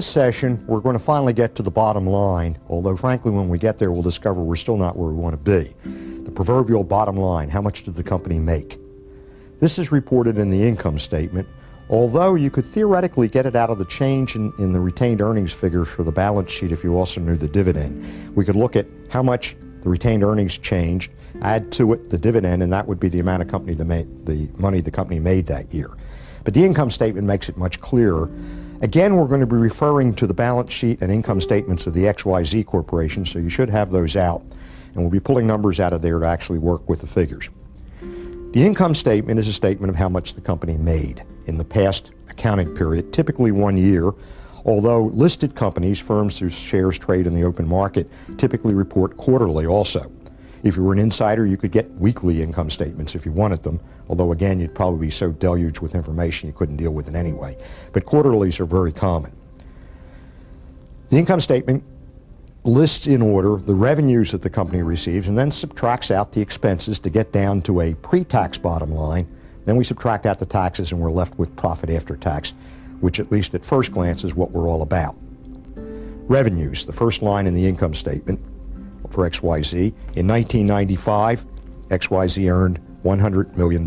this session, we're going to finally get to the bottom line, although frankly, when we get there, we'll discover we're still not where we want to be. The proverbial bottom line, how much did the company make? This is reported in the income statement, although you could theoretically get it out of the change in, in the retained earnings figures for the balance sheet if you also knew the dividend. We could look at how much the retained earnings changed, add to it the dividend, and that would be the amount of company the, the money the company made that year. But the income statement makes it much clearer. Again, we're going to be referring to the balance sheet and income statements of the XYZ Corporation, so you should have those out. And we'll be pulling numbers out of there to actually work with the figures. The income statement is a statement of how much the company made in the past accounting period, typically one year, although listed companies, firms whose shares trade in the open market, typically report quarterly also. If you were an insider, you could get weekly income statements if you wanted them, although again, you'd probably be so deluged with information you couldn't deal with it anyway. But quarterlies are very common. The income statement lists in order the revenues that the company receives and then subtracts out the expenses to get down to a pre-tax bottom line. Then we subtract out the taxes and we're left with profit after tax, which at least at first glance is what we're all about. Revenues, the first line in the income statement, for XYZ. In 1995, XYZ earned $100 million.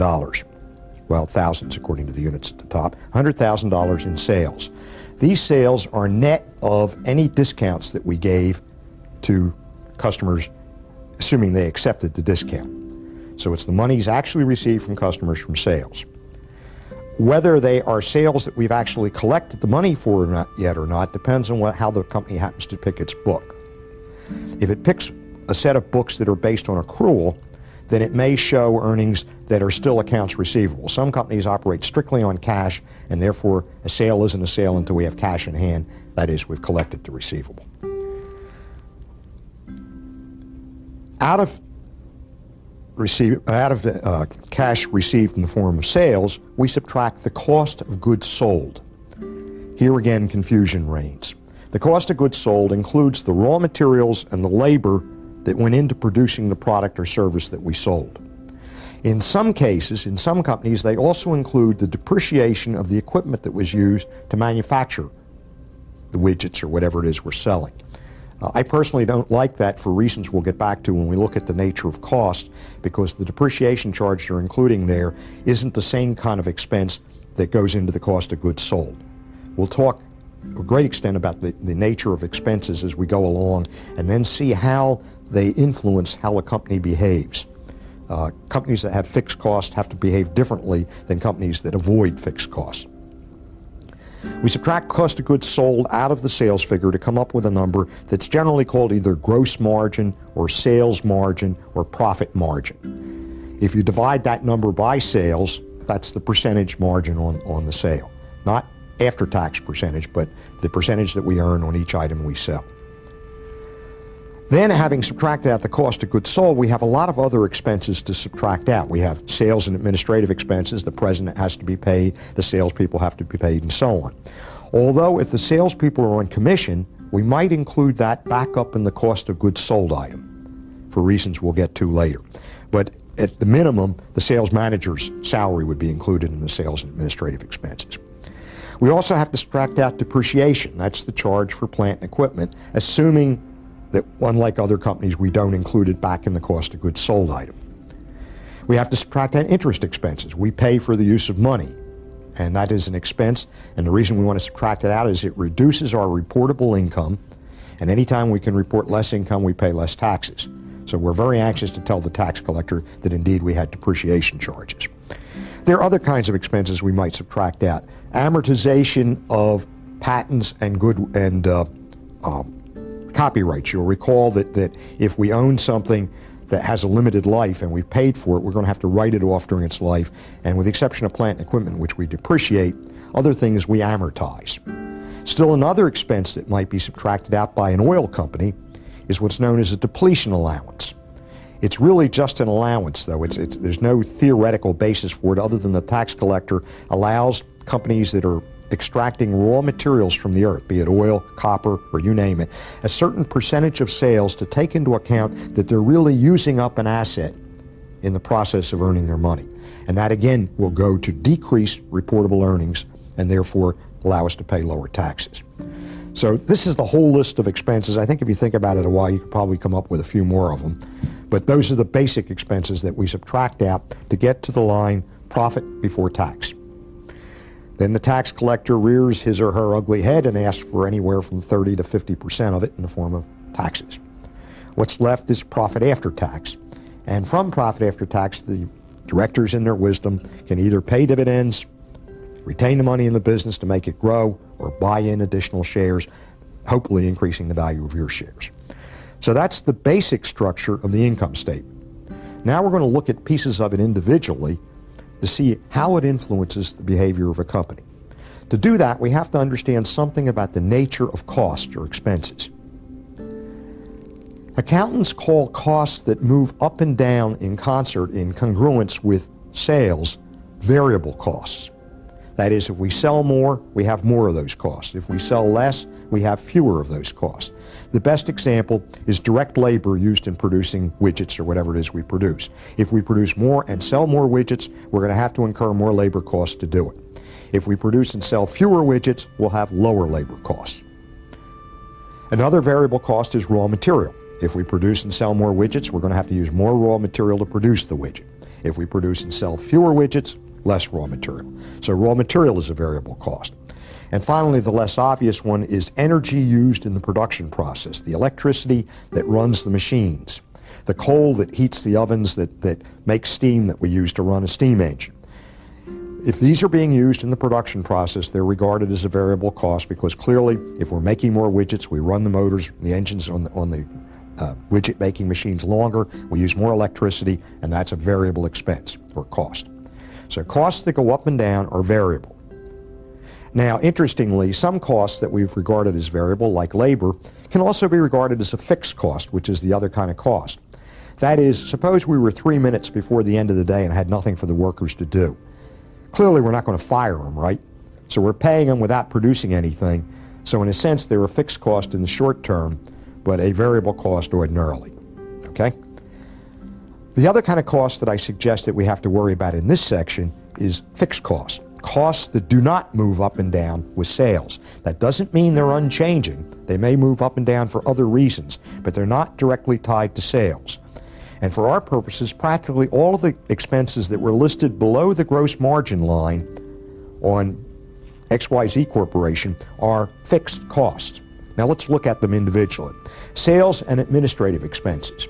Well, thousands according to the units at the top. $100,000 in sales. These sales are net of any discounts that we gave to customers, assuming they accepted the discount. So it's the monies actually received from customers from sales. Whether they are sales that we've actually collected the money for or not yet or not depends on what, how the company happens to pick its book. If it picks a set of books that are based on accrual, then it may show earnings that are still accounts receivable. Some companies operate strictly on cash, and therefore a sale isn't a sale until we have cash in hand. That is, we've collected the receivable. Out of receive, out of uh, cash received in the form of sales, we subtract the cost of goods sold. Here again, confusion reigns. The cost of goods sold includes the raw materials and the labor that went into producing the product or service that we sold. In some cases, in some companies, they also include the depreciation of the equipment that was used to manufacture the widgets or whatever it is we're selling. Uh, I personally don't like that for reasons we'll get back to when we look at the nature of cost, because the depreciation charge they're including there isn't the same kind of expense that goes into the cost of goods sold. We'll talk a great extent about the, the nature of expenses as we go along and then see how they influence how a company behaves. Uh, companies that have fixed costs have to behave differently than companies that avoid fixed costs. We subtract cost of goods sold out of the sales figure to come up with a number that's generally called either gross margin or sales margin or profit margin. If you divide that number by sales, that's the percentage margin on, on the sale. Not after tax percentage, but the percentage that we earn on each item we sell. Then, having subtracted out the cost of goods sold, we have a lot of other expenses to subtract out. We have sales and administrative expenses. The president has to be paid, the salespeople have to be paid, and so on. Although, if the salespeople are on commission, we might include that back up in the cost of goods sold item for reasons we'll get to later. But at the minimum, the sales manager's salary would be included in the sales and administrative expenses. We also have to subtract out depreciation. That's the charge for plant and equipment, assuming that, unlike other companies, we don't include it back in the cost of goods sold item. We have to subtract interest expenses. We pay for the use of money, and that is an expense. And the reason we want to subtract it out is it reduces our reportable income, and anytime we can report less income, we pay less taxes. So we're very anxious to tell the tax collector that indeed we had depreciation charges. There are other kinds of expenses we might subtract out. Amortization of patents and good and uh, uh, copyrights. You'll recall that, that if we own something that has a limited life and we've paid for it, we're going to have to write it off during its life. And with the exception of plant and equipment, which we depreciate, other things we amortize. Still, another expense that might be subtracted out by an oil company is what's known as a depletion allowance. It's really just an allowance, though. It's, it's, there's no theoretical basis for it other than the tax collector allows companies that are extracting raw materials from the earth, be it oil, copper, or you name it, a certain percentage of sales to take into account that they're really using up an asset in the process of earning their money. And that again will go to decrease reportable earnings and therefore allow us to pay lower taxes. So this is the whole list of expenses. I think if you think about it a while, you could probably come up with a few more of them. But those are the basic expenses that we subtract out to get to the line profit before tax. Then the tax collector rears his or her ugly head and asks for anywhere from 30 to 50% of it in the form of taxes. What's left is profit after tax. And from profit after tax, the directors, in their wisdom, can either pay dividends, retain the money in the business to make it grow, or buy in additional shares, hopefully increasing the value of your shares. So that's the basic structure of the income statement. Now we're going to look at pieces of it individually to see how it influences the behavior of a company. To do that, we have to understand something about the nature of costs or expenses. Accountants call costs that move up and down in concert in congruence with sales variable costs. That is, if we sell more, we have more of those costs. If we sell less, we have fewer of those costs. The best example is direct labor used in producing widgets or whatever it is we produce. If we produce more and sell more widgets, we're going to have to incur more labor costs to do it. If we produce and sell fewer widgets, we'll have lower labor costs. Another variable cost is raw material. If we produce and sell more widgets, we're going to have to use more raw material to produce the widget. If we produce and sell fewer widgets, less raw material. So raw material is a variable cost. And finally, the less obvious one is energy used in the production process, the electricity that runs the machines, the coal that heats the ovens that, that make steam that we use to run a steam engine. If these are being used in the production process, they're regarded as a variable cost because clearly, if we're making more widgets, we run the motors, the engines on the, on the uh, widget making machines longer, we use more electricity, and that's a variable expense or cost. So costs that go up and down are variable. Now, interestingly, some costs that we've regarded as variable, like labor, can also be regarded as a fixed cost, which is the other kind of cost. That is, suppose we were three minutes before the end of the day and had nothing for the workers to do. Clearly, we're not going to fire them, right? So we're paying them without producing anything. So, in a sense, they're a fixed cost in the short term, but a variable cost ordinarily. Okay? The other kind of cost that I suggest that we have to worry about in this section is fixed costs. Costs that do not move up and down with sales. That doesn't mean they're unchanging. They may move up and down for other reasons, but they're not directly tied to sales. And for our purposes, practically all of the expenses that were listed below the gross margin line on XYZ Corporation are fixed costs. Now let's look at them individually. Sales and administrative expenses.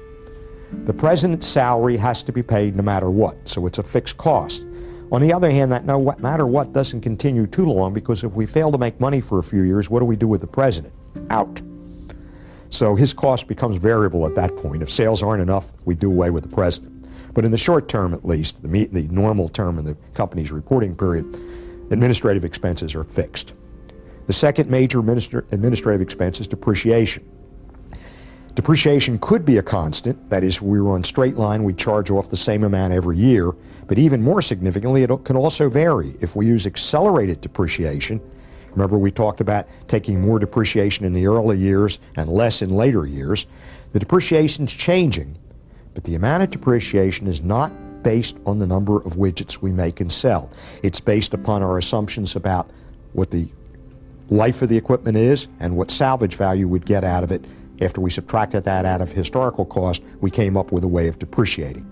The president's salary has to be paid no matter what, so it's a fixed cost. On the other hand, that no matter what doesn't continue too long because if we fail to make money for a few years, what do we do with the president? Out. So his cost becomes variable at that point. If sales aren't enough, we do away with the president. But in the short term, at least, the, the normal term in the company's reporting period, administrative expenses are fixed. The second major administrative expense is depreciation. Depreciation could be a constant, that is, we were on straight line, we charge off the same amount every year, but even more significantly, it can also vary. If we use accelerated depreciation, remember we talked about taking more depreciation in the early years and less in later years, the depreciation is changing, but the amount of depreciation is not based on the number of widgets we make and sell. It's based upon our assumptions about what the life of the equipment is and what salvage value we'd get out of it after we subtracted that out of historical cost, we came up with a way of depreciating.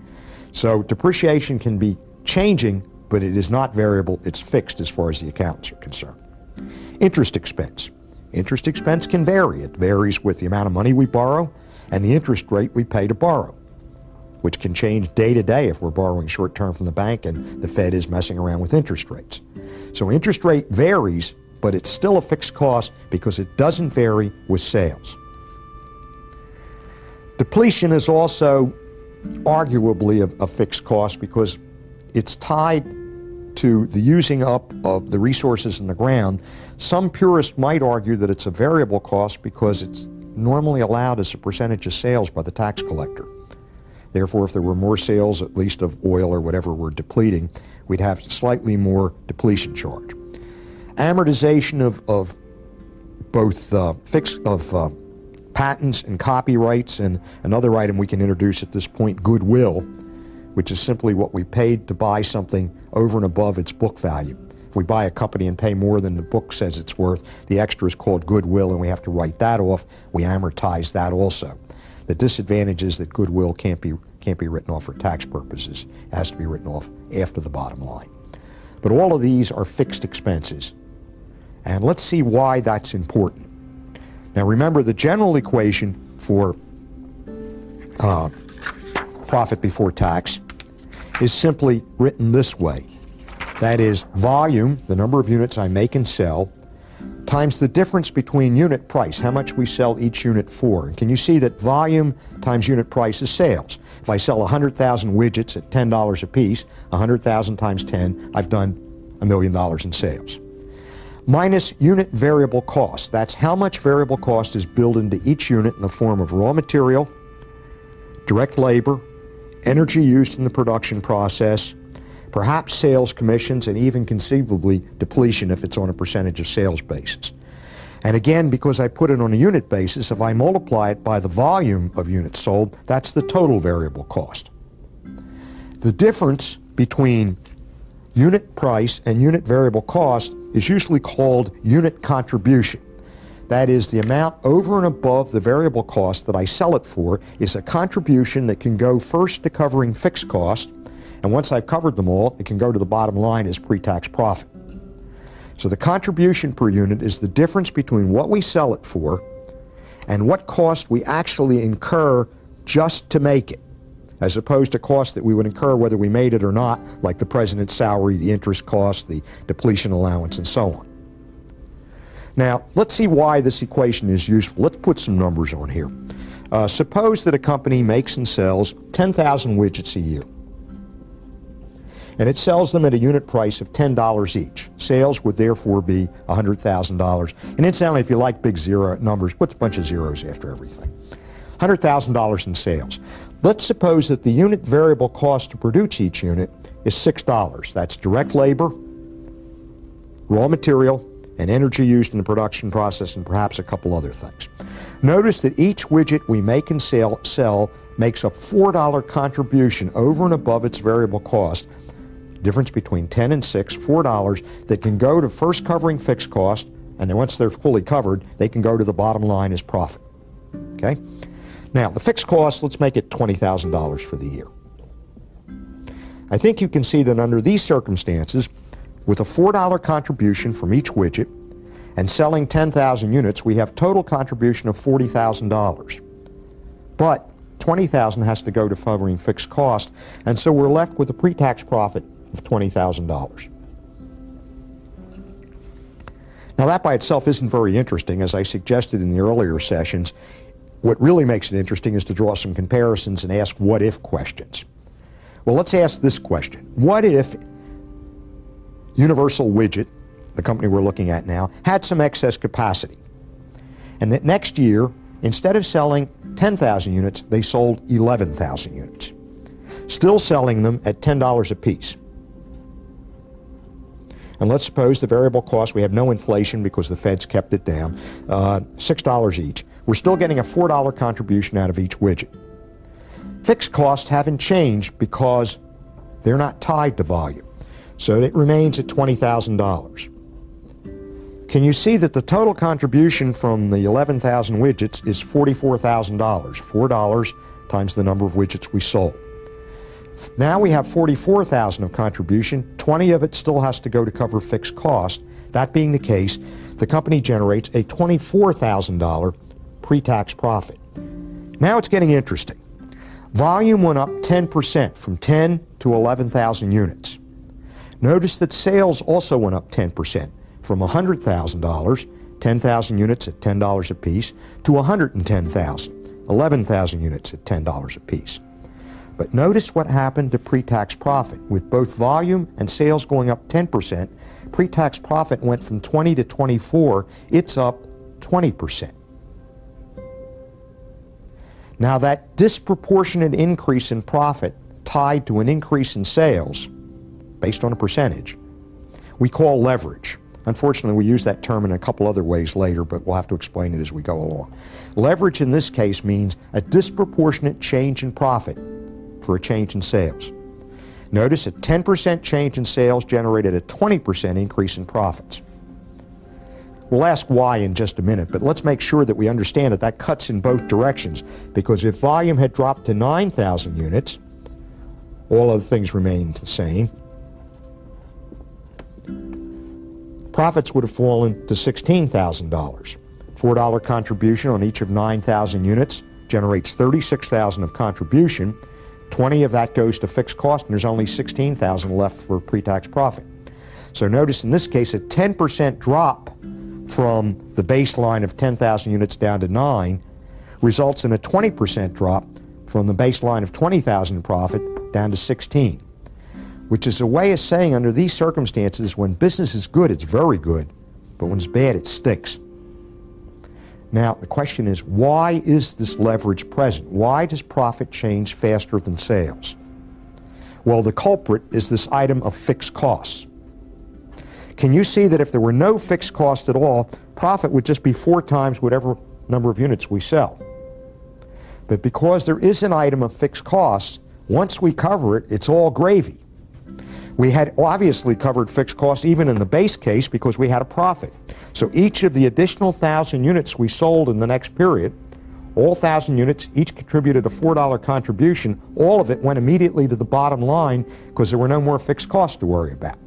So depreciation can be changing, but it is not variable. It's fixed as far as the accountants are concerned. Interest expense. Interest expense can vary. It varies with the amount of money we borrow and the interest rate we pay to borrow, which can change day to day if we're borrowing short term from the bank and the Fed is messing around with interest rates. So interest rate varies, but it's still a fixed cost because it doesn't vary with sales. Depletion is also arguably a, a fixed cost because it's tied to the using up of the resources in the ground. Some purists might argue that it's a variable cost because it's normally allowed as a percentage of sales by the tax collector. Therefore, if there were more sales, at least of oil or whatever we're depleting, we'd have slightly more depletion charge. Amortization of, of both uh, fixed of uh, patents and copyrights, and another item we can introduce at this point, goodwill, which is simply what we paid to buy something over and above its book value. If we buy a company and pay more than the book says it's worth, the extra is called goodwill and we have to write that off. We amortize that also. The disadvantage is that goodwill can't be, can't be written off for tax purposes. It has to be written off after the bottom line. But all of these are fixed expenses. And let's see why that's important. Now remember the general equation for uh, profit before tax is simply written this way. That is volume, the number of units I make and sell, times the difference between unit price, how much we sell each unit for. And can you see that volume times unit price is sales? If I sell 100,000 widgets at $10 a piece, 100,000 times 10, I've done a million dollars in sales. Minus unit variable cost. That's how much variable cost is built into each unit in the form of raw material, direct labor, energy used in the production process, perhaps sales commissions, and even conceivably depletion if it's on a percentage of sales basis. And again, because I put it on a unit basis, if I multiply it by the volume of units sold, that's the total variable cost. The difference between unit price and unit variable cost is usually called unit contribution. That is, the amount over and above the variable cost that I sell it for is a contribution that can go first to covering fixed cost, and once I've covered them all, it can go to the bottom line as pre-tax profit. So the contribution per unit is the difference between what we sell it for and what cost we actually incur just to make it, as opposed to costs that we would incur whether we made it or not, like the president's salary, the interest cost, the depletion allowance, and so on. Now, let's see why this equation is useful. Let's put some numbers on here. Uh, suppose that a company makes and sells 10,000 widgets a year. And it sells them at a unit price of $10 each. Sales would therefore be $100,000. And incidentally, if you like big zero numbers, put a bunch of zeros after everything. $100,000 in sales. Let's suppose that the unit variable cost to produce each unit is $6. That's direct labor, raw material, and energy used in the production process, and perhaps a couple other things. Notice that each widget we make and sell, sell makes a $4 contribution over and above its variable cost, difference between 10 and 6, $4 that can go to first covering fixed cost, and then once they're fully covered, they can go to the bottom line as profit. Okay? Now, the fixed cost, let's make it $20,000 for the year. I think you can see that under these circumstances, with a $4 contribution from each widget and selling 10,000 units, we have total contribution of $40,000. But 20,000 has to go to covering fixed cost, and so we're left with a pre-tax profit of $20,000. Now that by itself isn't very interesting, as I suggested in the earlier sessions. What really makes it interesting is to draw some comparisons and ask what-if questions. Well, let's ask this question. What if Universal Widget, the company we're looking at now, had some excess capacity. And that next year, instead of selling 10,000 units, they sold 11,000 units, still selling them at $10 a piece. And let's suppose the variable cost, we have no inflation because the Fed's kept it down, uh, $6 each. We're still getting a $4 contribution out of each widget. Fixed costs haven't changed because they're not tied to volume. So it remains at $20,000. Can you see that the total contribution from the 11,000 widgets is $44,000, $4 times the number of widgets we sold. Now we have 44,000 of contribution, 20 of it still has to go to cover fixed cost. That being the case, the company generates a $24,000 pre-tax profit. Now it's getting interesting. Volume went up 10% from 10 to 11,000 units. Notice that sales also went up 10% from $100,000, 10,000 units at $10 a piece, to 110,000, 11,000 units at $10 a piece. But notice what happened to pre-tax profit. With both volume and sales going up 10%, pre-tax profit went from 20 to 24. It's up 20%. Now that disproportionate increase in profit tied to an increase in sales based on a percentage, we call leverage. Unfortunately, we use that term in a couple other ways later, but we'll have to explain it as we go along. Leverage in this case means a disproportionate change in profit for a change in sales. Notice a 10% change in sales generated a 20% increase in profits. We'll ask why in just a minute, but let's make sure that we understand that that cuts in both directions because if volume had dropped to 9,000 units, all other things remained the same. Profits would have fallen to $16,000. $4 contribution on each of 9,000 units generates 36,000 of contribution. 20 of that goes to fixed cost, and there's only 16,000 left for pre-tax profit. So notice in this case a 10% drop from the baseline of 10,000 units down to 9 results in a 20% drop from the baseline of 20,000 profit down to 16, which is a way of saying under these circumstances, when business is good, it's very good, but when it's bad, it stinks. Now, the question is, why is this leverage present? Why does profit change faster than sales? Well, the culprit is this item of fixed costs. Can you see that if there were no fixed cost at all, profit would just be four times whatever number of units we sell? But because there is an item of fixed costs, once we cover it, it's all gravy. We had obviously covered fixed costs even in the base case because we had a profit. So each of the additional thousand units we sold in the next period, all thousand units, each contributed a $4 contribution. All of it went immediately to the bottom line because there were no more fixed costs to worry about.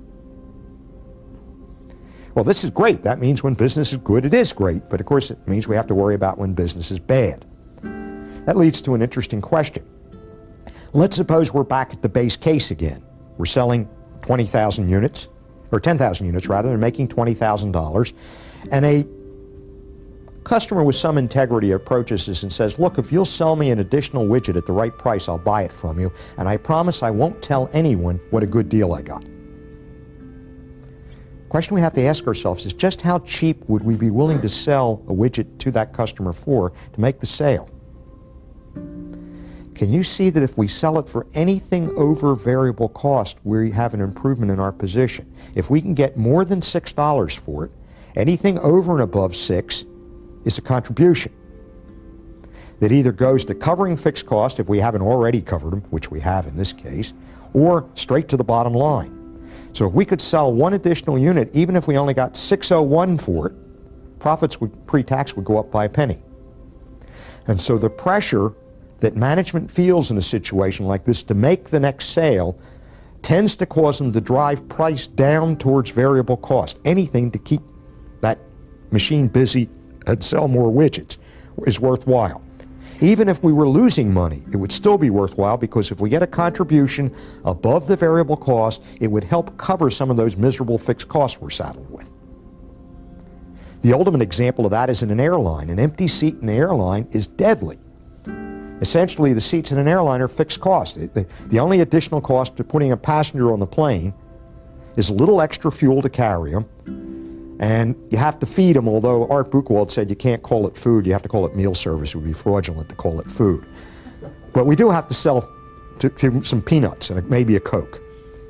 Well, this is great. That means when business is good, it is great. But of course, it means we have to worry about when business is bad. That leads to an interesting question. Let's suppose we're back at the base case again. We're selling 20,000 units, or 10,000 units rather, and making $20,000. And a customer with some integrity approaches us and says, Look, if you'll sell me an additional widget at the right price, I'll buy it from you, and I promise I won't tell anyone what a good deal I got. The question we have to ask ourselves is just how cheap would we be willing to sell a widget to that customer for to make the sale? Can you see that if we sell it for anything over variable cost, we have an improvement in our position? If we can get more than $6 for it, anything over and above 6 is a contribution that either goes to covering fixed cost if we haven't already covered them, which we have in this case, or straight to the bottom line. So if we could sell one additional unit, even if we only got 601 for it, profits would pre-tax would go up by a penny. And so the pressure that management feels in a situation like this to make the next sale tends to cause them to drive price down towards variable cost. Anything to keep that machine busy and sell more widgets is worthwhile. Even if we were losing money, it would still be worthwhile because if we get a contribution above the variable cost, it would help cover some of those miserable fixed costs we're saddled with. The ultimate example of that is in an airline. An empty seat in an airline is deadly. Essentially, the seats in an airline are fixed cost. The, the only additional cost to putting a passenger on the plane is a little extra fuel to carry them, and you have to feed them, although Art Buchwald said you can't call it food, you have to call it meal service. It would be fraudulent to call it food. But we do have to sell to, to some peanuts and maybe a Coke.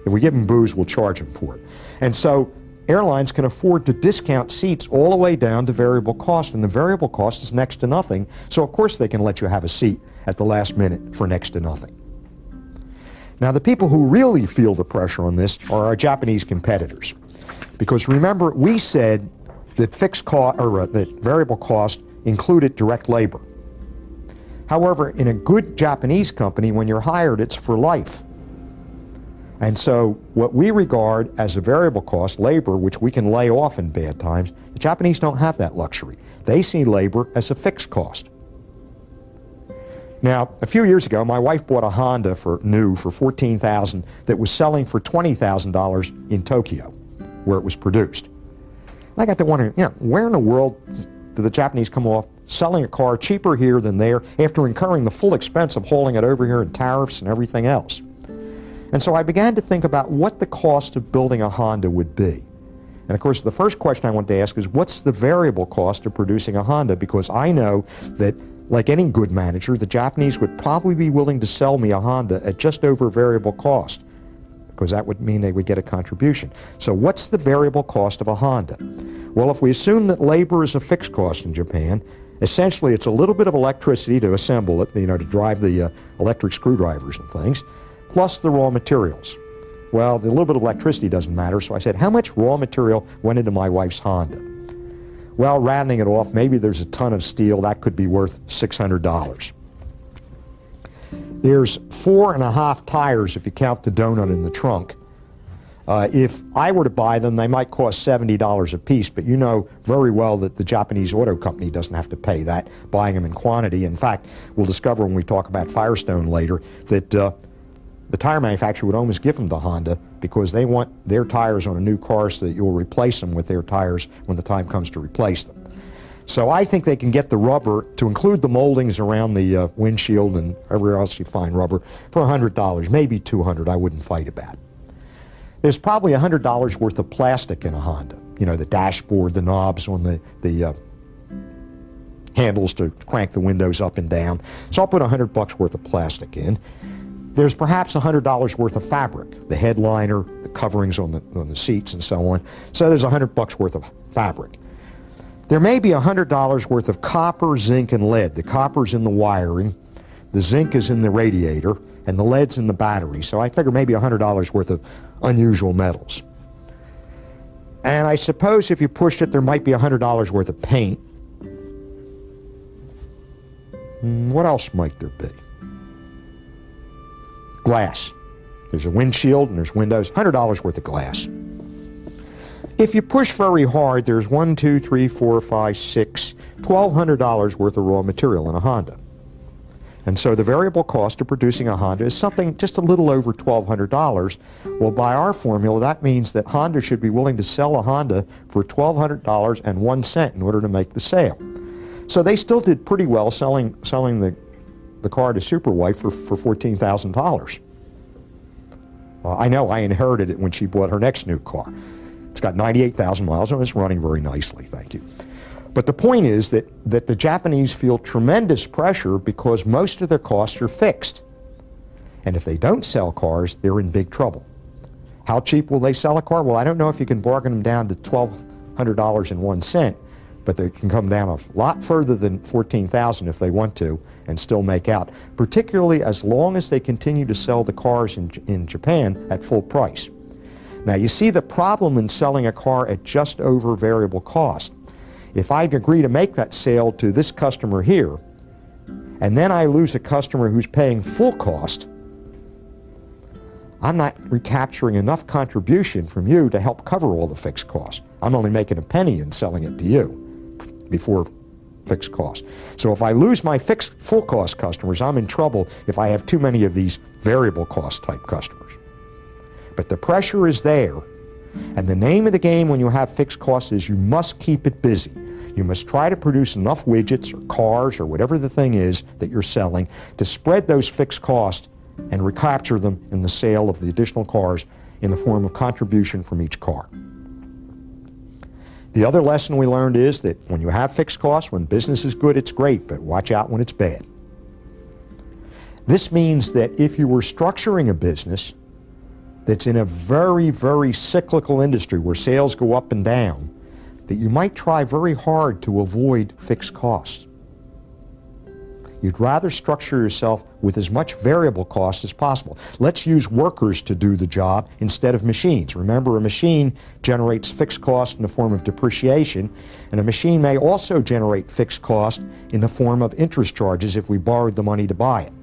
If we give them booze, we'll charge them for it. And so airlines can afford to discount seats all the way down to variable cost, and the variable cost is next to nothing. So, of course, they can let you have a seat at the last minute for next to nothing. Now, the people who really feel the pressure on this are our Japanese competitors. Because remember, we said that fixed cost or uh, that variable cost included direct labor. However, in a good Japanese company, when you're hired, it's for life. And so, what we regard as a variable cost, labor, which we can lay off in bad times, the Japanese don't have that luxury. They see labor as a fixed cost. Now, a few years ago, my wife bought a Honda for new for 14000 that was selling for $20,000 in Tokyo, where it was produced. And I got to wondering, you know, where in the world did the Japanese come off selling a car cheaper here than there after incurring the full expense of hauling it over here in tariffs and everything else? And so I began to think about what the cost of building a Honda would be. And of course, the first question I want to ask is what's the variable cost of producing a Honda? Because I know that, like any good manager, the Japanese would probably be willing to sell me a Honda at just over variable cost, because that would mean they would get a contribution. So, what's the variable cost of a Honda? Well, if we assume that labor is a fixed cost in Japan, essentially it's a little bit of electricity to assemble it, you know, to drive the uh, electric screwdrivers and things plus the raw materials. Well, the little bit of electricity doesn't matter, so I said, how much raw material went into my wife's Honda? Well, rounding it off, maybe there's a ton of steel. That could be worth $600. There's four and a half tires if you count the donut in the trunk. Uh, if I were to buy them, they might cost $70 a piece, but you know very well that the Japanese auto company doesn't have to pay that, buying them in quantity. In fact, we'll discover when we talk about Firestone later that uh, the tire manufacturer would almost give them to Honda because they want their tires on a new car so that you'll replace them with their tires when the time comes to replace them. So I think they can get the rubber to include the moldings around the uh, windshield and everywhere else you find rubber for $100, maybe 200 I wouldn't fight about. There's probably $100 worth of plastic in a Honda. You know, the dashboard, the knobs on the, the uh, handles to crank the windows up and down. So I'll put 100 bucks worth of plastic in. There's perhaps $100 worth of fabric, the headliner, the coverings on the, on the seats and so on. So there's 100 bucks worth of fabric. There may be $100 worth of copper, zinc, and lead. The copper's in the wiring, the zinc is in the radiator, and the lead's in the battery. So I figure maybe $100 worth of unusual metals. And I suppose if you pushed it, there might be $100 worth of paint. Hmm, what else might there be? Glass. There's a windshield and there's windows. $100 worth of glass. If you push very hard, there's one, two, three, four, five, six, twelve hundred dollars worth of raw material in a Honda. And so the variable cost of producing a Honda is something just a little over $1,200. Well, by our formula, that means that Honda should be willing to sell a Honda for $1,200 and one cent in order to make the sale. So they still did pretty well selling, selling the, the car to Superwife for, for $14,000. Uh, I know I inherited it when she bought her next new car. It's got 98,000 miles and it's running very nicely, thank you. But the point is that, that the Japanese feel tremendous pressure because most of their costs are fixed. And if they don't sell cars, they're in big trouble. How cheap will they sell a car? Well, I don't know if you can bargain them down to $1,200 and one cent, but they can come down a lot further than 14,000 if they want to and still make out, particularly as long as they continue to sell the cars in, in Japan at full price. Now, you see the problem in selling a car at just over variable cost. If I agree to make that sale to this customer here, and then I lose a customer who's paying full cost, I'm not recapturing enough contribution from you to help cover all the fixed costs. I'm only making a penny in selling it to you before fixed cost. So if I lose my fixed full cost customers, I'm in trouble if I have too many of these variable cost type customers. But the pressure is there. And the name of the game when you have fixed costs is you must keep it busy. You must try to produce enough widgets or cars or whatever the thing is that you're selling to spread those fixed costs and recapture them in the sale of the additional cars in the form of contribution from each car. The other lesson we learned is that when you have fixed costs, when business is good, it's great, but watch out when it's bad. This means that if you were structuring a business that's in a very, very cyclical industry where sales go up and down, that you might try very hard to avoid fixed costs. You'd rather structure yourself with as much variable cost as possible. Let's use workers to do the job instead of machines. Remember, a machine generates fixed cost in the form of depreciation, and a machine may also generate fixed cost in the form of interest charges if we borrowed the money to buy it.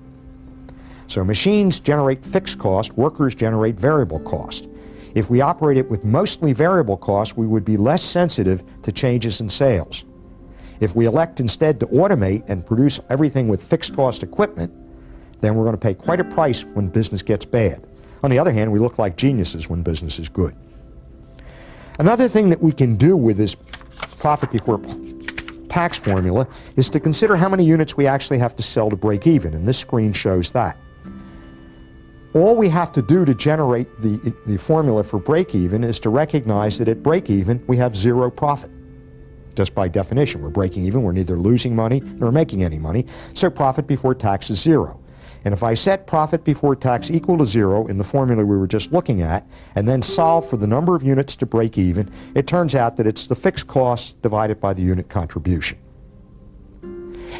So machines generate fixed cost, workers generate variable cost. If we operated with mostly variable cost, we would be less sensitive to changes in sales. If we elect instead to automate and produce everything with fixed cost equipment, then we're going to pay quite a price when business gets bad. On the other hand, we look like geniuses when business is good. Another thing that we can do with this profit before tax formula is to consider how many units we actually have to sell to break even, and this screen shows that. All we have to do to generate the, the formula for break even is to recognize that at break even, we have zero profit. Just by definition, we're breaking even, we're neither losing money nor making any money, so profit before tax is zero. And if I set profit before tax equal to zero in the formula we were just looking at, and then solve for the number of units to break even, it turns out that it's the fixed cost divided by the unit contribution.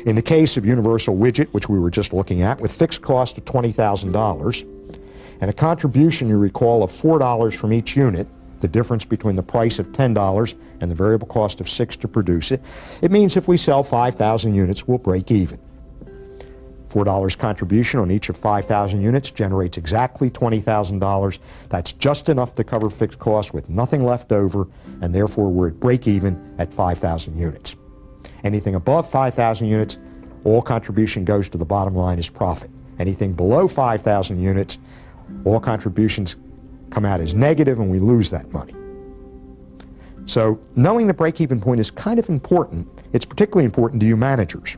In the case of Universal Widget, which we were just looking at, with fixed cost of $20,000, And a contribution, you recall, of $4 from each unit, the difference between the price of $10 and the variable cost of 6 to produce it, it means if we sell 5,000 units, we'll break even. $4 contribution on each of 5,000 units generates exactly $20,000. That's just enough to cover fixed costs with nothing left over, and therefore we're at break even at 5,000 units. Anything above 5,000 units, all contribution goes to the bottom line as profit. Anything below 5,000 units, all contributions come out as negative and we lose that money. So knowing the break-even point is kind of important. It's particularly important to you managers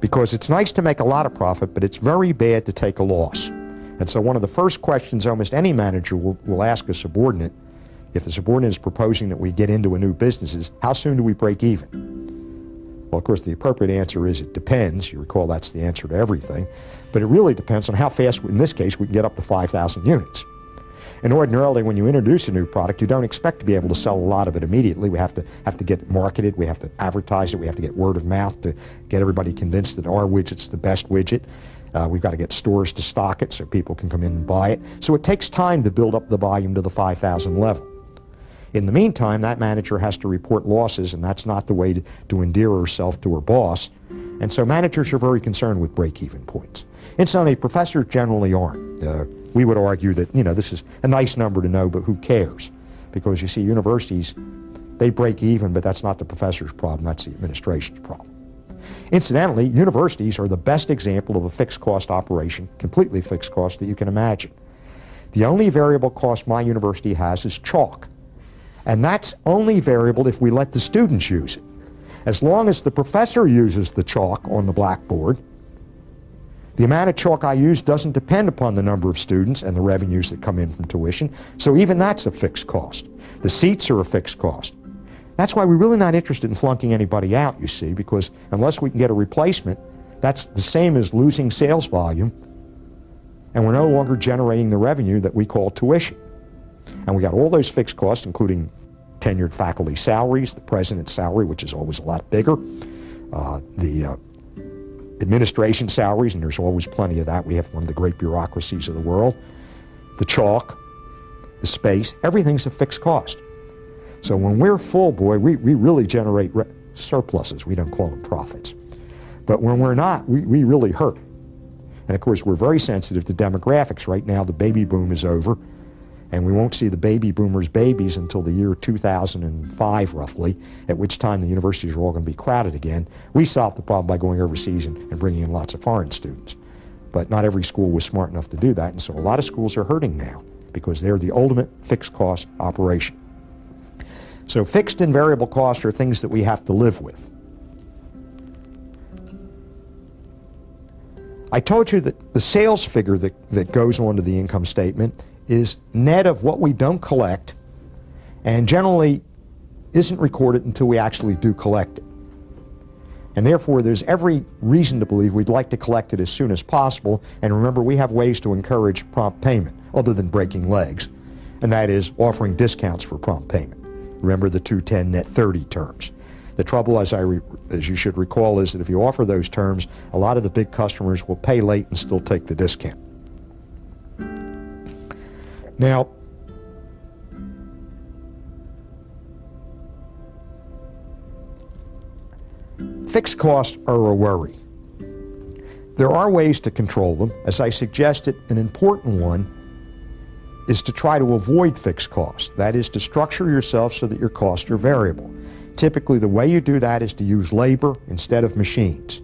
because it's nice to make a lot of profit, but it's very bad to take a loss. And so one of the first questions almost any manager will, will ask a subordinate, if the subordinate is proposing that we get into a new business, is how soon do we break even? Well, of course, the appropriate answer is it depends. You recall that's the answer to everything. But it really depends on how fast, in this case, we can get up to 5,000 units. And ordinarily, when you introduce a new product, you don't expect to be able to sell a lot of it immediately. We have to have to get marketed. We have to advertise it. We have to get word of mouth to get everybody convinced that our widget's the best widget. Uh, we've got to get stores to stock it so people can come in and buy it. So it takes time to build up the volume to the 5,000 level. In the meantime, that manager has to report losses, and that's not the way to, to endear herself to her boss. And so managers are very concerned with break-even points. Incidentally, professors generally aren't. Uh, we would argue that, you know, this is a nice number to know, but who cares? Because you see, universities, they break even, but that's not the professor's problem, that's the administration's problem. Incidentally, universities are the best example of a fixed cost operation, completely fixed cost, that you can imagine. The only variable cost my university has is chalk. And that's only variable if we let the students use it. As long as the professor uses the chalk on the blackboard, the amount of chalk I use doesn't depend upon the number of students and the revenues that come in from tuition, so even that's a fixed cost. The seats are a fixed cost. That's why we're really not interested in flunking anybody out, you see, because unless we can get a replacement, that's the same as losing sales volume, and we're no longer generating the revenue that we call tuition. And we got all those fixed costs, including tenured faculty salaries, the president's salary, which is always a lot bigger, uh, the uh, administration salaries, and there's always plenty of that. We have one of the great bureaucracies of the world. The chalk, the space, everything's a fixed cost. So when we're full, boy, we, we really generate surpluses. We don't call them profits. But when we're not, we, we really hurt. And of course, we're very sensitive to demographics. Right now, the baby boom is over and we won't see the baby boomers' babies until the year 2005, roughly, at which time the universities are all going to be crowded again. We solved the problem by going overseas and, and bringing in lots of foreign students. But not every school was smart enough to do that, and so a lot of schools are hurting now because they're the ultimate fixed cost operation. So fixed and variable costs are things that we have to live with. I told you that the sales figure that, that goes onto the income statement is net of what we don't collect and generally isn't recorded until we actually do collect it. And therefore, there's every reason to believe we'd like to collect it as soon as possible. And remember, we have ways to encourage prompt payment other than breaking legs, and that is offering discounts for prompt payment. Remember the 210 net 30 terms. The trouble, as, I as you should recall, is that if you offer those terms, a lot of the big customers will pay late and still take the discount. Now, fixed costs are a worry. There are ways to control them. As I suggested, an important one is to try to avoid fixed costs. That is to structure yourself so that your costs are variable. Typically, the way you do that is to use labor instead of machines.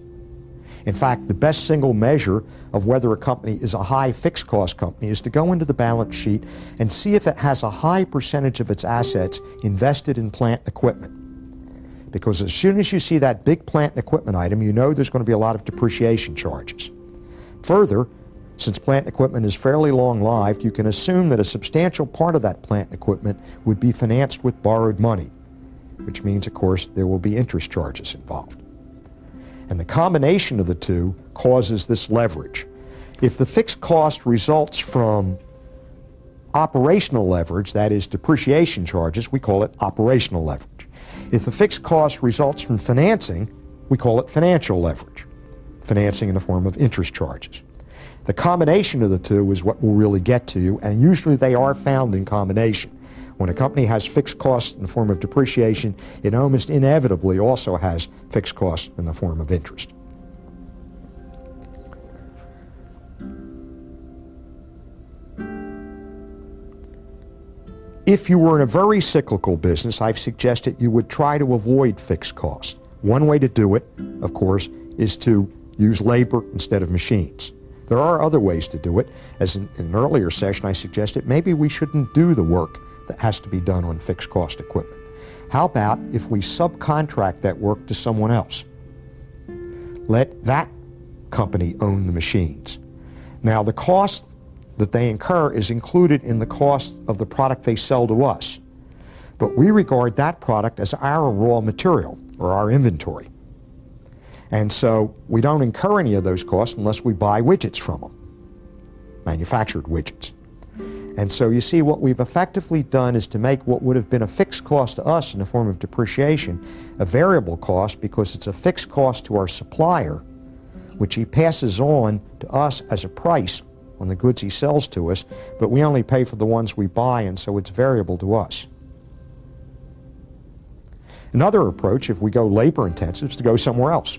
In fact, the best single measure of whether a company is a high fixed cost company is to go into the balance sheet and see if it has a high percentage of its assets invested in plant equipment. Because as soon as you see that big plant and equipment item, you know there's going to be a lot of depreciation charges. Further, since plant equipment is fairly long-lived, you can assume that a substantial part of that plant and equipment would be financed with borrowed money, which means, of course, there will be interest charges involved. And the combination of the two causes this leverage. If the fixed cost results from operational leverage, that is depreciation charges, we call it operational leverage. If the fixed cost results from financing, we call it financial leverage, financing in the form of interest charges. The combination of the two is what we'll really get to and usually they are found in combination. When a company has fixed costs in the form of depreciation, it almost inevitably also has fixed costs in the form of interest. If you were in a very cyclical business, I've suggested you would try to avoid fixed costs. One way to do it, of course, is to use labor instead of machines. There are other ways to do it. As in, in, an earlier session, I suggested maybe we shouldn't do the work that has to be done on fixed cost equipment. How about if we subcontract that work to someone else? Let that company own the machines. Now, the cost that they incur is included in the cost of the product they sell to us. But we regard that product as our raw material or our inventory. And so we don't incur any of those costs unless we buy widgets from them, manufactured widgets. And so you see, what we've effectively done is to make what would have been a fixed cost to us in the form of depreciation a variable cost because it's a fixed cost to our supplier, which he passes on to us as a price on the goods he sells to us, but we only pay for the ones we buy, and so it's variable to us. Another approach, if we go labor intensive, is to go somewhere else.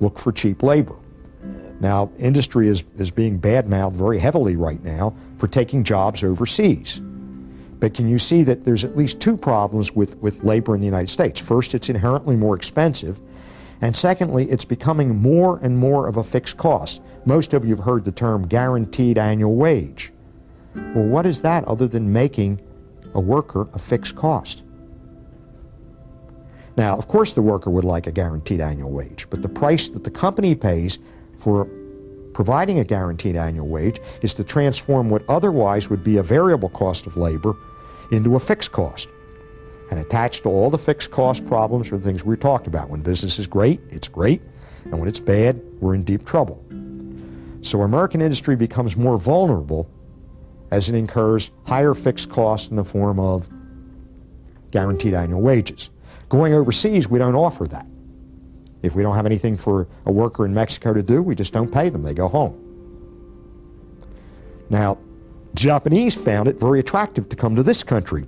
Look for cheap labor. Now, industry is, is being badmouthed very heavily right now for taking jobs overseas. But can you see that there's at least two problems with, with labor in the United States? First, it's inherently more expensive. And secondly, it's becoming more and more of a fixed cost. Most of you have heard the term guaranteed annual wage. Well, what is that other than making a worker a fixed cost? Now, of course, the worker would like a guaranteed annual wage, but the price that the company pays for providing a guaranteed annual wage is to transform what otherwise would be a variable cost of labor into a fixed cost. And attached to all the fixed cost problems are the things we talked about. When business is great, it's great, and when it's bad, we're in deep trouble. So American industry becomes more vulnerable as it incurs higher fixed costs in the form of guaranteed annual wages. Going overseas, we don't offer that. If we don't have anything for a worker in Mexico to do, we just don't pay them. They go home. Now, Japanese found it very attractive to come to this country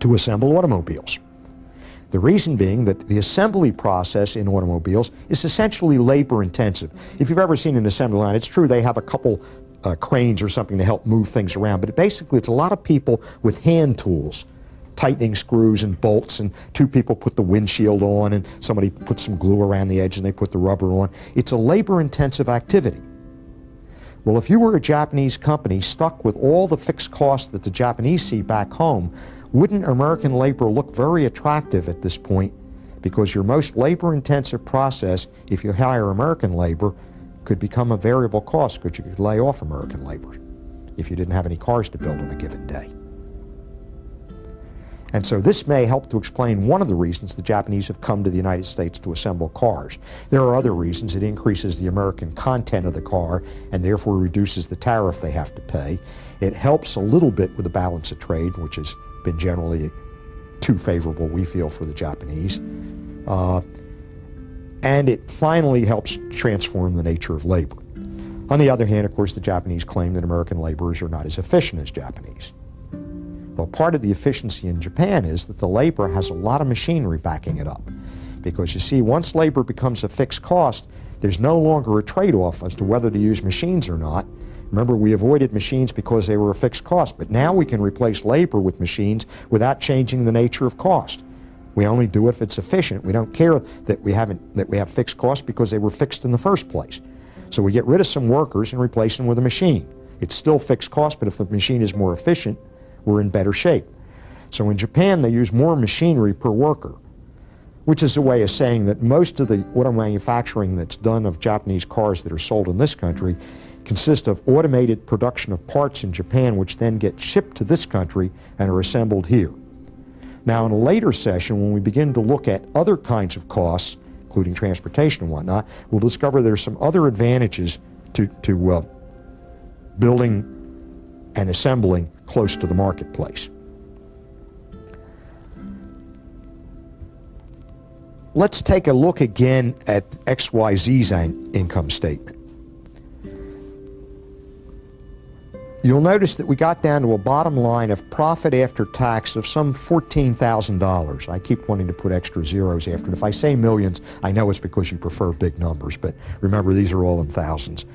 to assemble automobiles. The reason being that the assembly process in automobiles is essentially labor intensive. If you've ever seen an assembly line, it's true they have a couple uh, cranes or something to help move things around, but basically it's a lot of people with hand tools tightening screws and bolts, and two people put the windshield on, and somebody puts some glue around the edge and they put the rubber on. It's a labor intensive activity. Well, if you were a Japanese company stuck with all the fixed costs that the Japanese see back home, wouldn't American labor look very attractive at this point? Because your most labor intensive process, if you hire American labor, could become a variable cost because you could lay off American labor if you didn't have any cars to build on a given day. And so this may help to explain one of the reasons the Japanese have come to the United States to assemble cars. There are other reasons. It increases the American content of the car and therefore reduces the tariff they have to pay. It helps a little bit with the balance of trade, which has been generally too favorable, we feel, for the Japanese. Uh, and it finally helps transform the nature of labor. On the other hand, of course, the Japanese claim that American laborers are not as efficient as Japanese. Well, part of the efficiency in Japan is that the labor has a lot of machinery backing it up. Because you see, once labor becomes a fixed cost, there's no longer a trade off as to whether to use machines or not. Remember, we avoided machines because they were a fixed cost, but now we can replace labor with machines without changing the nature of cost. We only do it if it's efficient. We don't care that we haven't that we have fixed costs because they were fixed in the first place. So we get rid of some workers and replace them with a machine. It's still fixed cost, but if the machine is more efficient, we're in better shape. So in Japan, they use more machinery per worker, which is a way of saying that most of the auto manufacturing that's done of Japanese cars that are sold in this country consist of automated production of parts in Japan, which then get shipped to this country and are assembled here. Now, in a later session, when we begin to look at other kinds of costs, including transportation and whatnot, we'll discover there's some other advantages to, to uh, building and assembling close to the marketplace. Let's take a look again at XYZ's income statement. you'll notice that we got down to a bottom line of profit after tax of some $14,000. I keep wanting to put extra zeros after it. If I say millions, I know it's because you prefer big numbers, but remember these are all in thousands.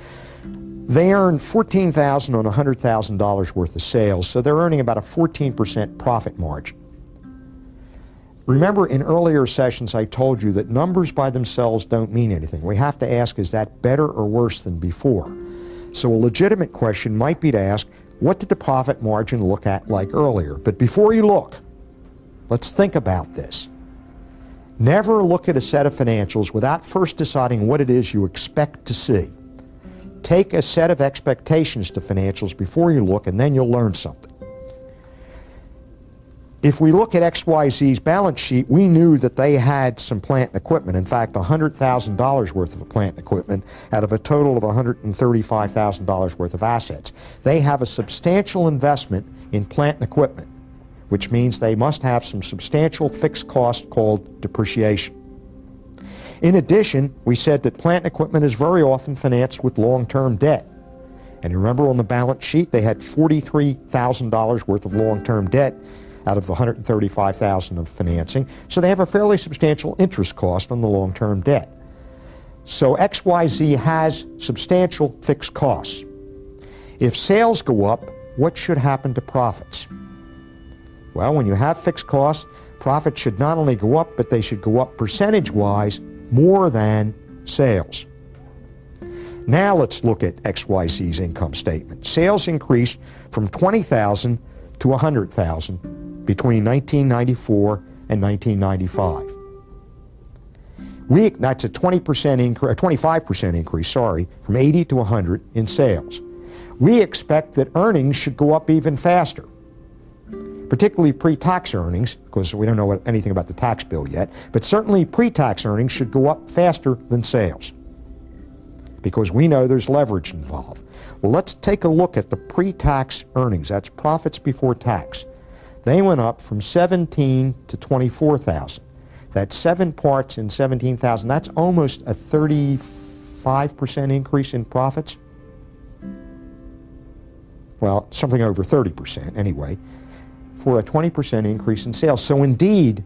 They earn 14,000 on $100,000 worth of sales, so they're earning about a 14% profit margin. Remember in earlier sessions I told you that numbers by themselves don't mean anything. We have to ask is that better or worse than before? So a legitimate question might be to ask, what did the profit margin look at like earlier? But before you look, let's think about this. Never look at a set of financials without first deciding what it is you expect to see. Take a set of expectations to financials before you look, and then you'll learn something. If we look at XYZ's balance sheet, we knew that they had some plant and equipment. In fact, $100,000 worth of plant and equipment out of a total of $135,000 worth of assets. They have a substantial investment in plant and equipment, which means they must have some substantial fixed cost called depreciation. In addition, we said that plant equipment is very often financed with long-term debt. And remember on the balance sheet, they had $43,000 worth of long-term debt out of the 135,000 of financing. So they have a fairly substantial interest cost on the long-term debt. So XYZ has substantial fixed costs. If sales go up, what should happen to profits? Well, when you have fixed costs, profits should not only go up, but they should go up percentage-wise more than sales. Now let's look at XYZ's income statement. Sales increased from 20,000 to 100,000 between 1994 and 1995. We, that's a 20% increase, a 25% increase, sorry, from 80 to 100 in sales. We expect that earnings should go up even faster, particularly pre-tax earnings, because we don't know what, anything about the tax bill yet, but certainly pre-tax earnings should go up faster than sales because we know there's leverage involved. Well, let's take a look at the pre-tax earnings. That's profits before tax. They went up from 17 to 24,000. That's seven parts in 17,000. That's almost a 35% increase in profits. Well, something over 30% anyway, for a 20% increase in sales. So indeed,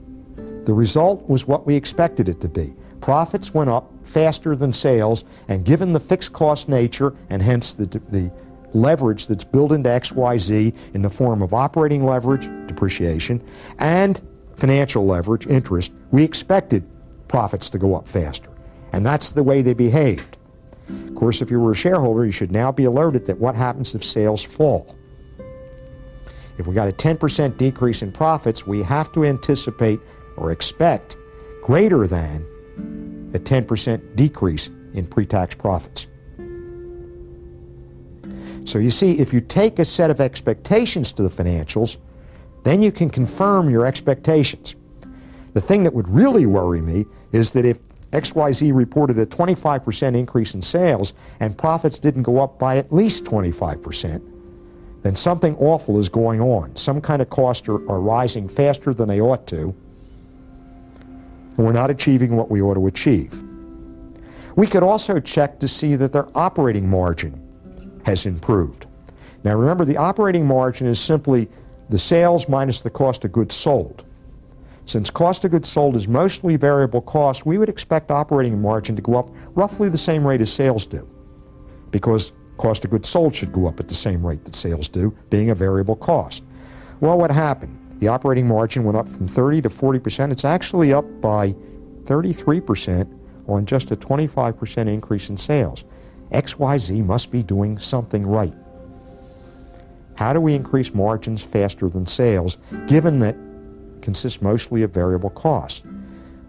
the result was what we expected it to be. Profits went up faster than sales, and given the fixed cost nature and hence the, the leverage that's built into XYZ in the form of operating leverage, depreciation, and financial leverage, interest, we expected profits to go up faster. And that's the way they behaved. Of course, if you were a shareholder, you should now be alerted that what happens if sales fall. If we got a 10% decrease in profits, we have to anticipate or expect greater than a 10% decrease in pre-tax profits. So you see, if you take a set of expectations to the financials, then you can confirm your expectations. The thing that would really worry me is that if XYZ reported a 25% increase in sales and profits didn't go up by at least 25%, then something awful is going on. Some kind of costs are, are rising faster than they ought to, and we're not achieving what we ought to achieve. We could also check to see that their operating margin has improved. Now remember, the operating margin is simply the sales minus the cost of goods sold. Since cost of goods sold is mostly variable cost, we would expect operating margin to go up roughly the same rate as sales do, because cost of goods sold should go up at the same rate that sales do, being a variable cost. Well, what happened? The operating margin went up from 30 to 40%. It's actually up by 33% on just a 25% increase in sales. XYZ must be doing something right. How do we increase margins faster than sales, given that consists mostly of variable costs?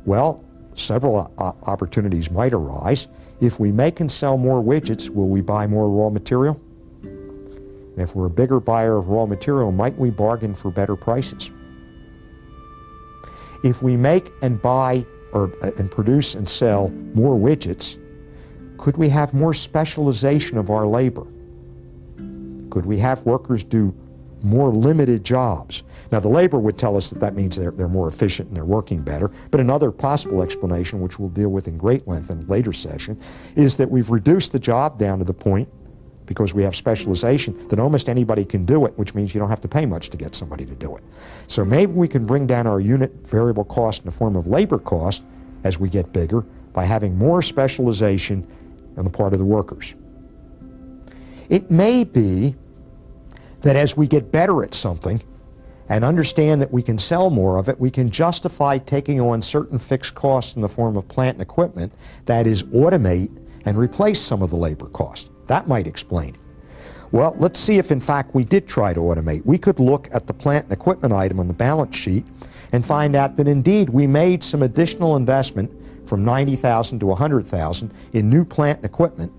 Well, several opportunities might arise. If we make and sell more widgets, will we buy more raw material? And if we're a bigger buyer of raw material, might we bargain for better prices? If we make and buy or uh, and produce and sell more widgets, could we have more specialization of our labor? Could we have workers do more limited jobs? Now, the labor would tell us that that means they're, they're more efficient and they're working better. But another possible explanation, which we'll deal with in great length in a later session, is that we've reduced the job down to the point because we have specialization that almost anybody can do it, which means you don't have to pay much to get somebody to do it. So maybe we can bring down our unit variable cost in the form of labor cost as we get bigger by having more specialization on the part of the workers. It may be that as we get better at something and understand that we can sell more of it, we can justify taking on certain fixed costs in the form of plant and equipment, that is, automate and replace some of the labor cost. That might explain it. Well, let's see if in fact we did try to automate. We could look at the plant and equipment item on the balance sheet and find out that indeed we made some additional investment from 90,000 to 100,000 in new plant and equipment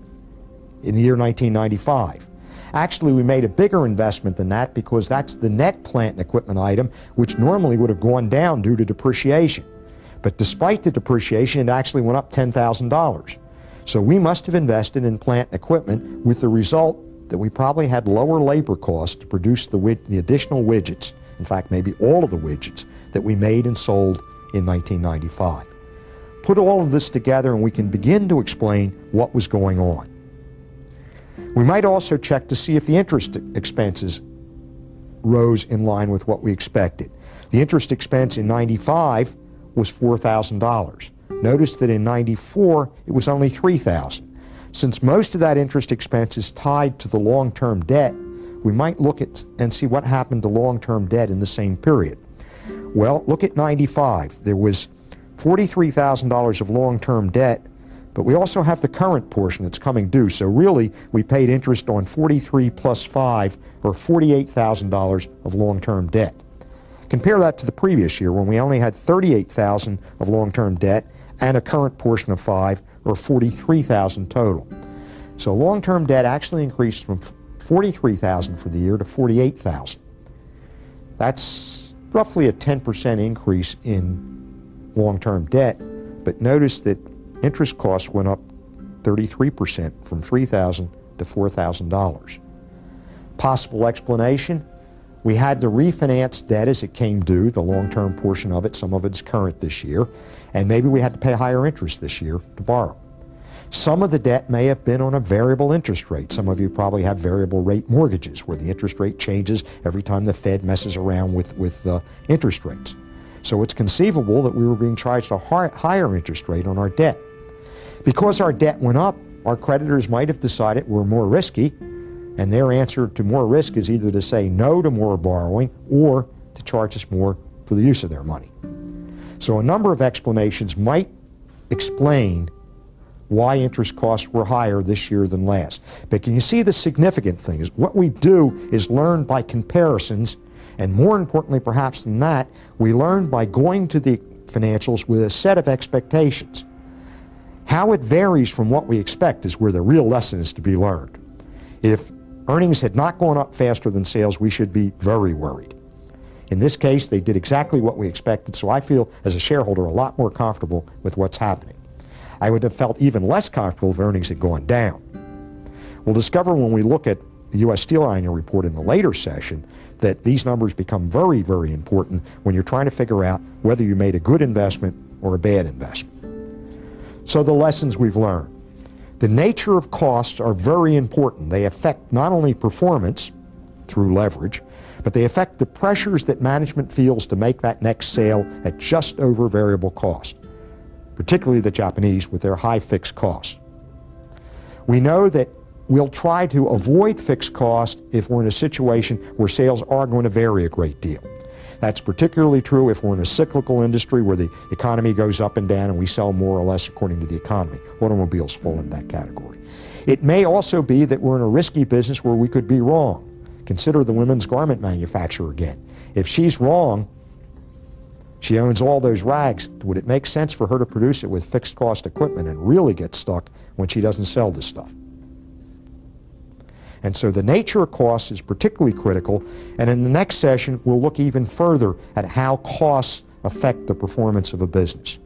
in the year 1995. Actually, we made a bigger investment than that because that's the net plant and equipment item, which normally would have gone down due to depreciation. But despite the depreciation, it actually went up $10,000. So we must have invested in plant and equipment with the result that we probably had lower labor costs to produce the, the additional widgets, in fact, maybe all of the widgets that we made and sold in 1995. Put all of this together and we can begin to explain what was going on. We might also check to see if the interest expenses rose in line with what we expected. The interest expense in 95 was $4,000. Notice that in 94 it was only 3,000. Since most of that interest expense is tied to the long-term debt, we might look at and see what happened to long-term debt in the same period. Well, look at 95. There was $43,000 of long-term debt, but we also have the current portion that's coming due. So really, we paid interest on 43 plus 5, or $48,000 of long-term debt. Compare that to the previous year when we only had 38,000 of long-term debt and a current portion of 5 or 43,000 total. So long-term debt actually increased from 43,000 for the year to 48,000. That's roughly a 10% increase in long-term debt, but notice that interest costs went up 33% from 3,000 to $4,000. Possible explanation, we had to refinance debt as it came due, the long-term portion of it, some of it's current this year, and maybe we had to pay higher interest this year to borrow. Some of the debt may have been on a variable interest rate. Some of you probably have variable rate mortgages where the interest rate changes every time the Fed messes around with, with uh, interest rates. So it's conceivable that we were being charged a higher interest rate on our debt. Because our debt went up, our creditors might have decided we're more risky and their answer to more risk is either to say no to more borrowing or to charge us more for the use of their money. So a number of explanations might explain why interest costs were higher this year than last. But can you see the significant thing is what we do is learn by comparisons, and more importantly perhaps than that, we learn by going to the financials with a set of expectations. How it varies from what we expect is where the real lesson is to be learned. If earnings had not gone up faster than sales, we should be very worried. In this case, they did exactly what we expected, so I feel, as a shareholder, a lot more comfortable with what's happening. I would have felt even less comfortable if earnings had gone down. We'll discover when we look at the U.S. Steel Annual Report in the later session that these numbers become very, very important when you're trying to figure out whether you made a good investment or a bad investment. So the lessons we've learned. The nature of costs are very important. They affect not only performance through leverage, but they affect the pressures that management feels to make that next sale at just over variable cost, particularly the Japanese with their high fixed costs. We know that we'll try to avoid fixed cost if we're in a situation where sales are going to vary a great deal. That's particularly true if we're in a cyclical industry where the economy goes up and down and we sell more or less according to the economy. Automobiles fall in that category. It may also be that we're in a risky business where we could be wrong. Consider the women's garment manufacturer again. If she's wrong, she owns all those rags. Would it make sense for her to produce it with fixed cost equipment and really get stuck when she doesn't sell this stuff? And so the nature of costs is particularly critical. And in the next session, we'll look even further at how costs affect the performance of a business.